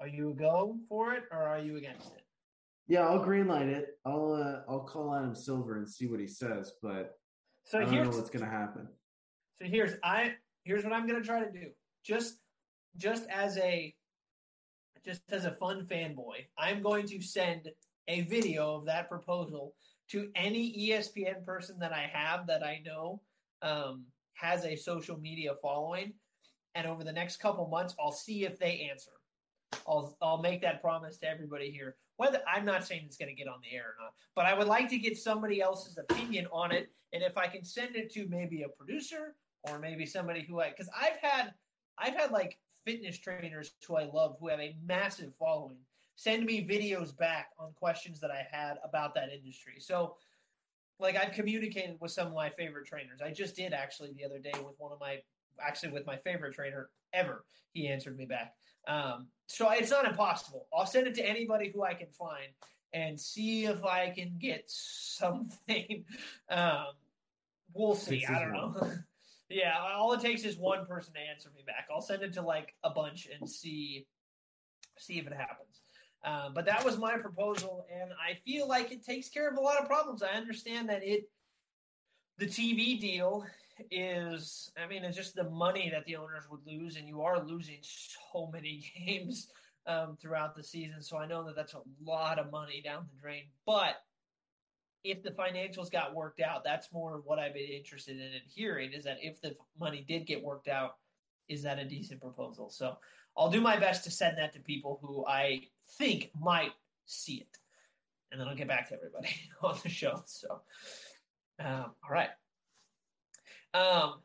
Are you a go for it or are you against it? Yeah, I'll greenlight it. I'll uh, I'll call Adam Silver and see what he says, but so I don't know what's going to happen. So here's I here's what I'm going to try to do. Just just as a just as a fun fanboy, I'm going to send a video of that proposal to any ESPN person that I have that I know um, has a social media following, and over the next couple months, I'll see if they answer. I'll I'll make that promise to everybody here. Whether I'm not saying it's going to get on the air or not, but I would like to get somebody else's opinion on it, and if I can send it to maybe a producer or maybe somebody who I because I've had I've had like fitness trainers who I love who have a massive following send me videos back on questions that I had about that industry. So like I've communicated with some of my favorite trainers. I just did actually the other day with one of my actually with my favorite trainer ever. He answered me back. Um, so it's not impossible. I'll send it to anybody who I can find and see if I can get something. Um, we'll see. I don't know. yeah, all it takes is one person to answer me back. I'll send it to like a bunch and see see if it happens. Uh, but that was my proposal, and I feel like it takes care of a lot of problems. I understand that it, the TV deal is, I mean, it's just the money that the owners would lose, and you are losing so many games um, throughout the season. So I know that that's a lot of money down the drain. But if the financials got worked out, that's more of what I've been interested in and hearing is that if the money did get worked out, is that a decent proposal? So I'll do my best to send that to people who I think might see it. And then I'll get back to everybody on the show. So, um, all right. Um,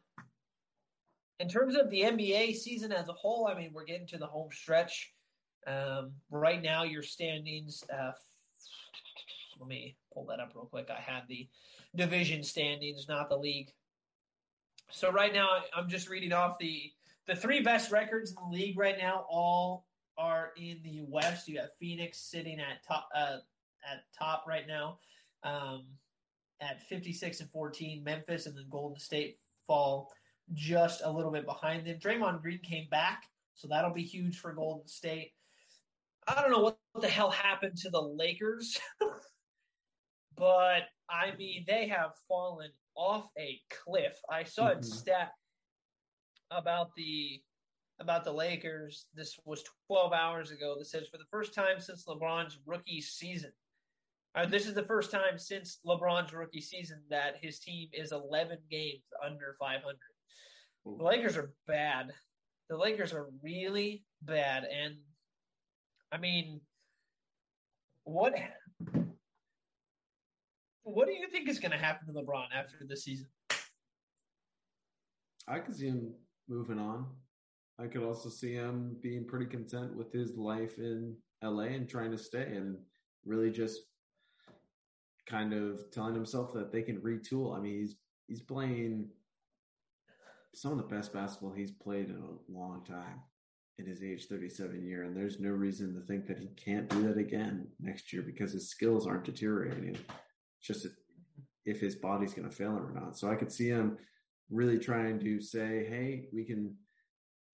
in terms of the NBA season as a whole, I mean, we're getting to the home stretch. Um, right now, your standings. Uh, let me pull that up real quick. I had the division standings, not the league. So right now, I'm just reading off the the three best records in the league right now. All are in the West. You got Phoenix sitting at top uh, at top right now, um, at 56 and 14. Memphis and then Golden State fall just a little bit behind them. Draymond Green came back, so that'll be huge for Golden State. I don't know what the hell happened to the Lakers, but I mean they have fallen off a cliff. I saw mm-hmm. a stat about the about the Lakers. This was 12 hours ago. That says for the first time since LeBron's rookie season, uh, this is the first time since LeBron's rookie season that his team is 11 games under 500. The Lakers are bad. The Lakers are really bad, and I mean, what? What do you think is going to happen to LeBron after the season? I could see him moving on. I could also see him being pretty content with his life in LA and trying to stay and really just kind of telling himself that they can retool. I mean, he's he's playing some of the best basketball he's played in a long time in his age 37 year and there's no reason to think that he can't do that again next year because his skills aren't deteriorating just if his body's going to fail him or not so i could see him really trying to say hey we can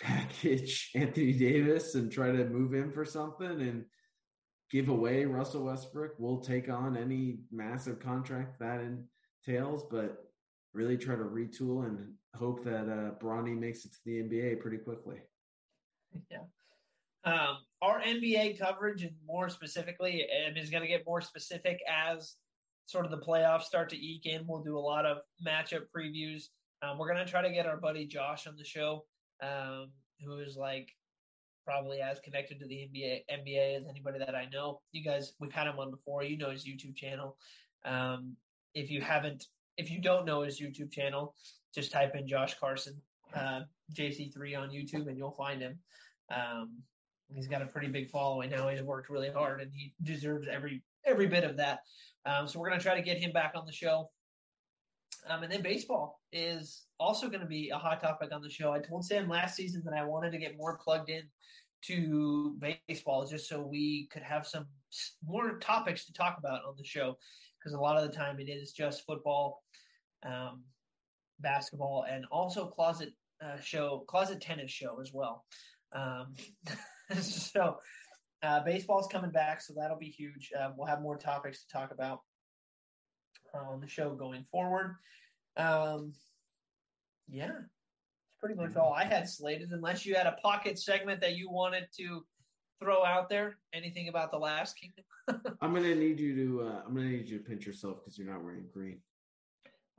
package Anthony Davis and try to move him for something and give away Russell Westbrook. We'll take on any massive contract that entails, but really try to retool and hope that uh, Bronny makes it to the NBA pretty quickly. Yeah. Um, our NBA coverage, and more specifically, and is going to get more specific as sort of the playoffs start to eke in. We'll do a lot of matchup previews. Um, we're going to try to get our buddy Josh on the show um, who is like probably as connected to the NBA NBA as anybody that I know. You guys, we've had him on before. You know his YouTube channel. Um, if you haven't, if you don't know his YouTube channel, just type in Josh Carson uh, JC3 on YouTube and you'll find him. Um, he's got a pretty big following now. He's worked really hard and he deserves every every bit of that. Um, so we're gonna try to get him back on the show. Um, and then baseball is also going to be a hot topic on the show. I told Sam last season that I wanted to get more plugged in to baseball just so we could have some more topics to talk about on the show because a lot of the time it is just football, um, basketball, and also closet uh, show, closet tennis show as well. Um, so uh, baseball's coming back, so that'll be huge. Uh, we'll have more topics to talk about on the show going forward. Um, yeah, it's pretty much all I had slated, unless you had a pocket segment that you wanted to throw out there. Anything about the last kingdom? I'm gonna need you to. Uh, I'm gonna need you to pinch yourself because you're not wearing green.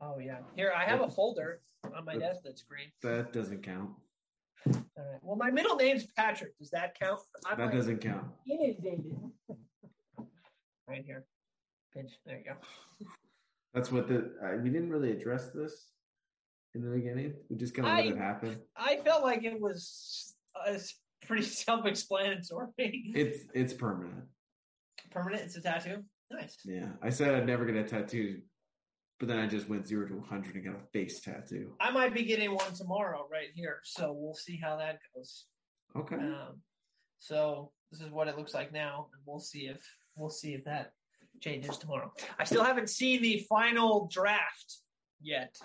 Oh yeah. Here I have a folder on my desk that's green. That doesn't count. All right. Well, my middle name's Patrick. Does that count? I'm that doesn't count. Inundated. right here. Pinch. There you go. That's what the uh, we didn't really address this in the beginning? We just kind of let it happen. I felt like it was uh, pretty self-explanatory. It's it's permanent. Permanent. It's a tattoo. Nice. Yeah, I said I'd never get a tattoo, but then I just went zero to 100 and got a face tattoo. I might be getting one tomorrow right here, so we'll see how that goes. Okay. Um, so this is what it looks like now, and we'll see if we'll see if that changes tomorrow. I still haven't seen the final draft yet,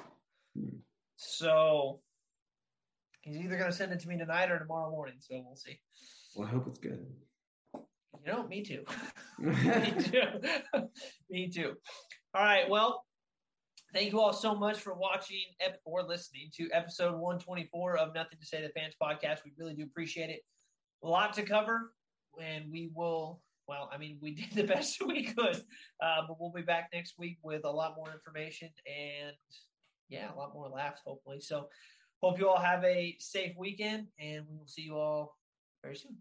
so he's either going to send it to me tonight or tomorrow morning. So we'll see. Well, I hope it's good. You know, me too. me too. me too. All right. Well, thank you all so much for watching ep- or listening to episode 124 of Nothing to Say the Fans podcast. We really do appreciate it. A lot to cover, and we will. Well, I mean, we did the best we could, uh, but we'll be back next week with a lot more information and, yeah, a lot more laughs, hopefully. So, hope you all have a safe weekend, and we will see you all very soon.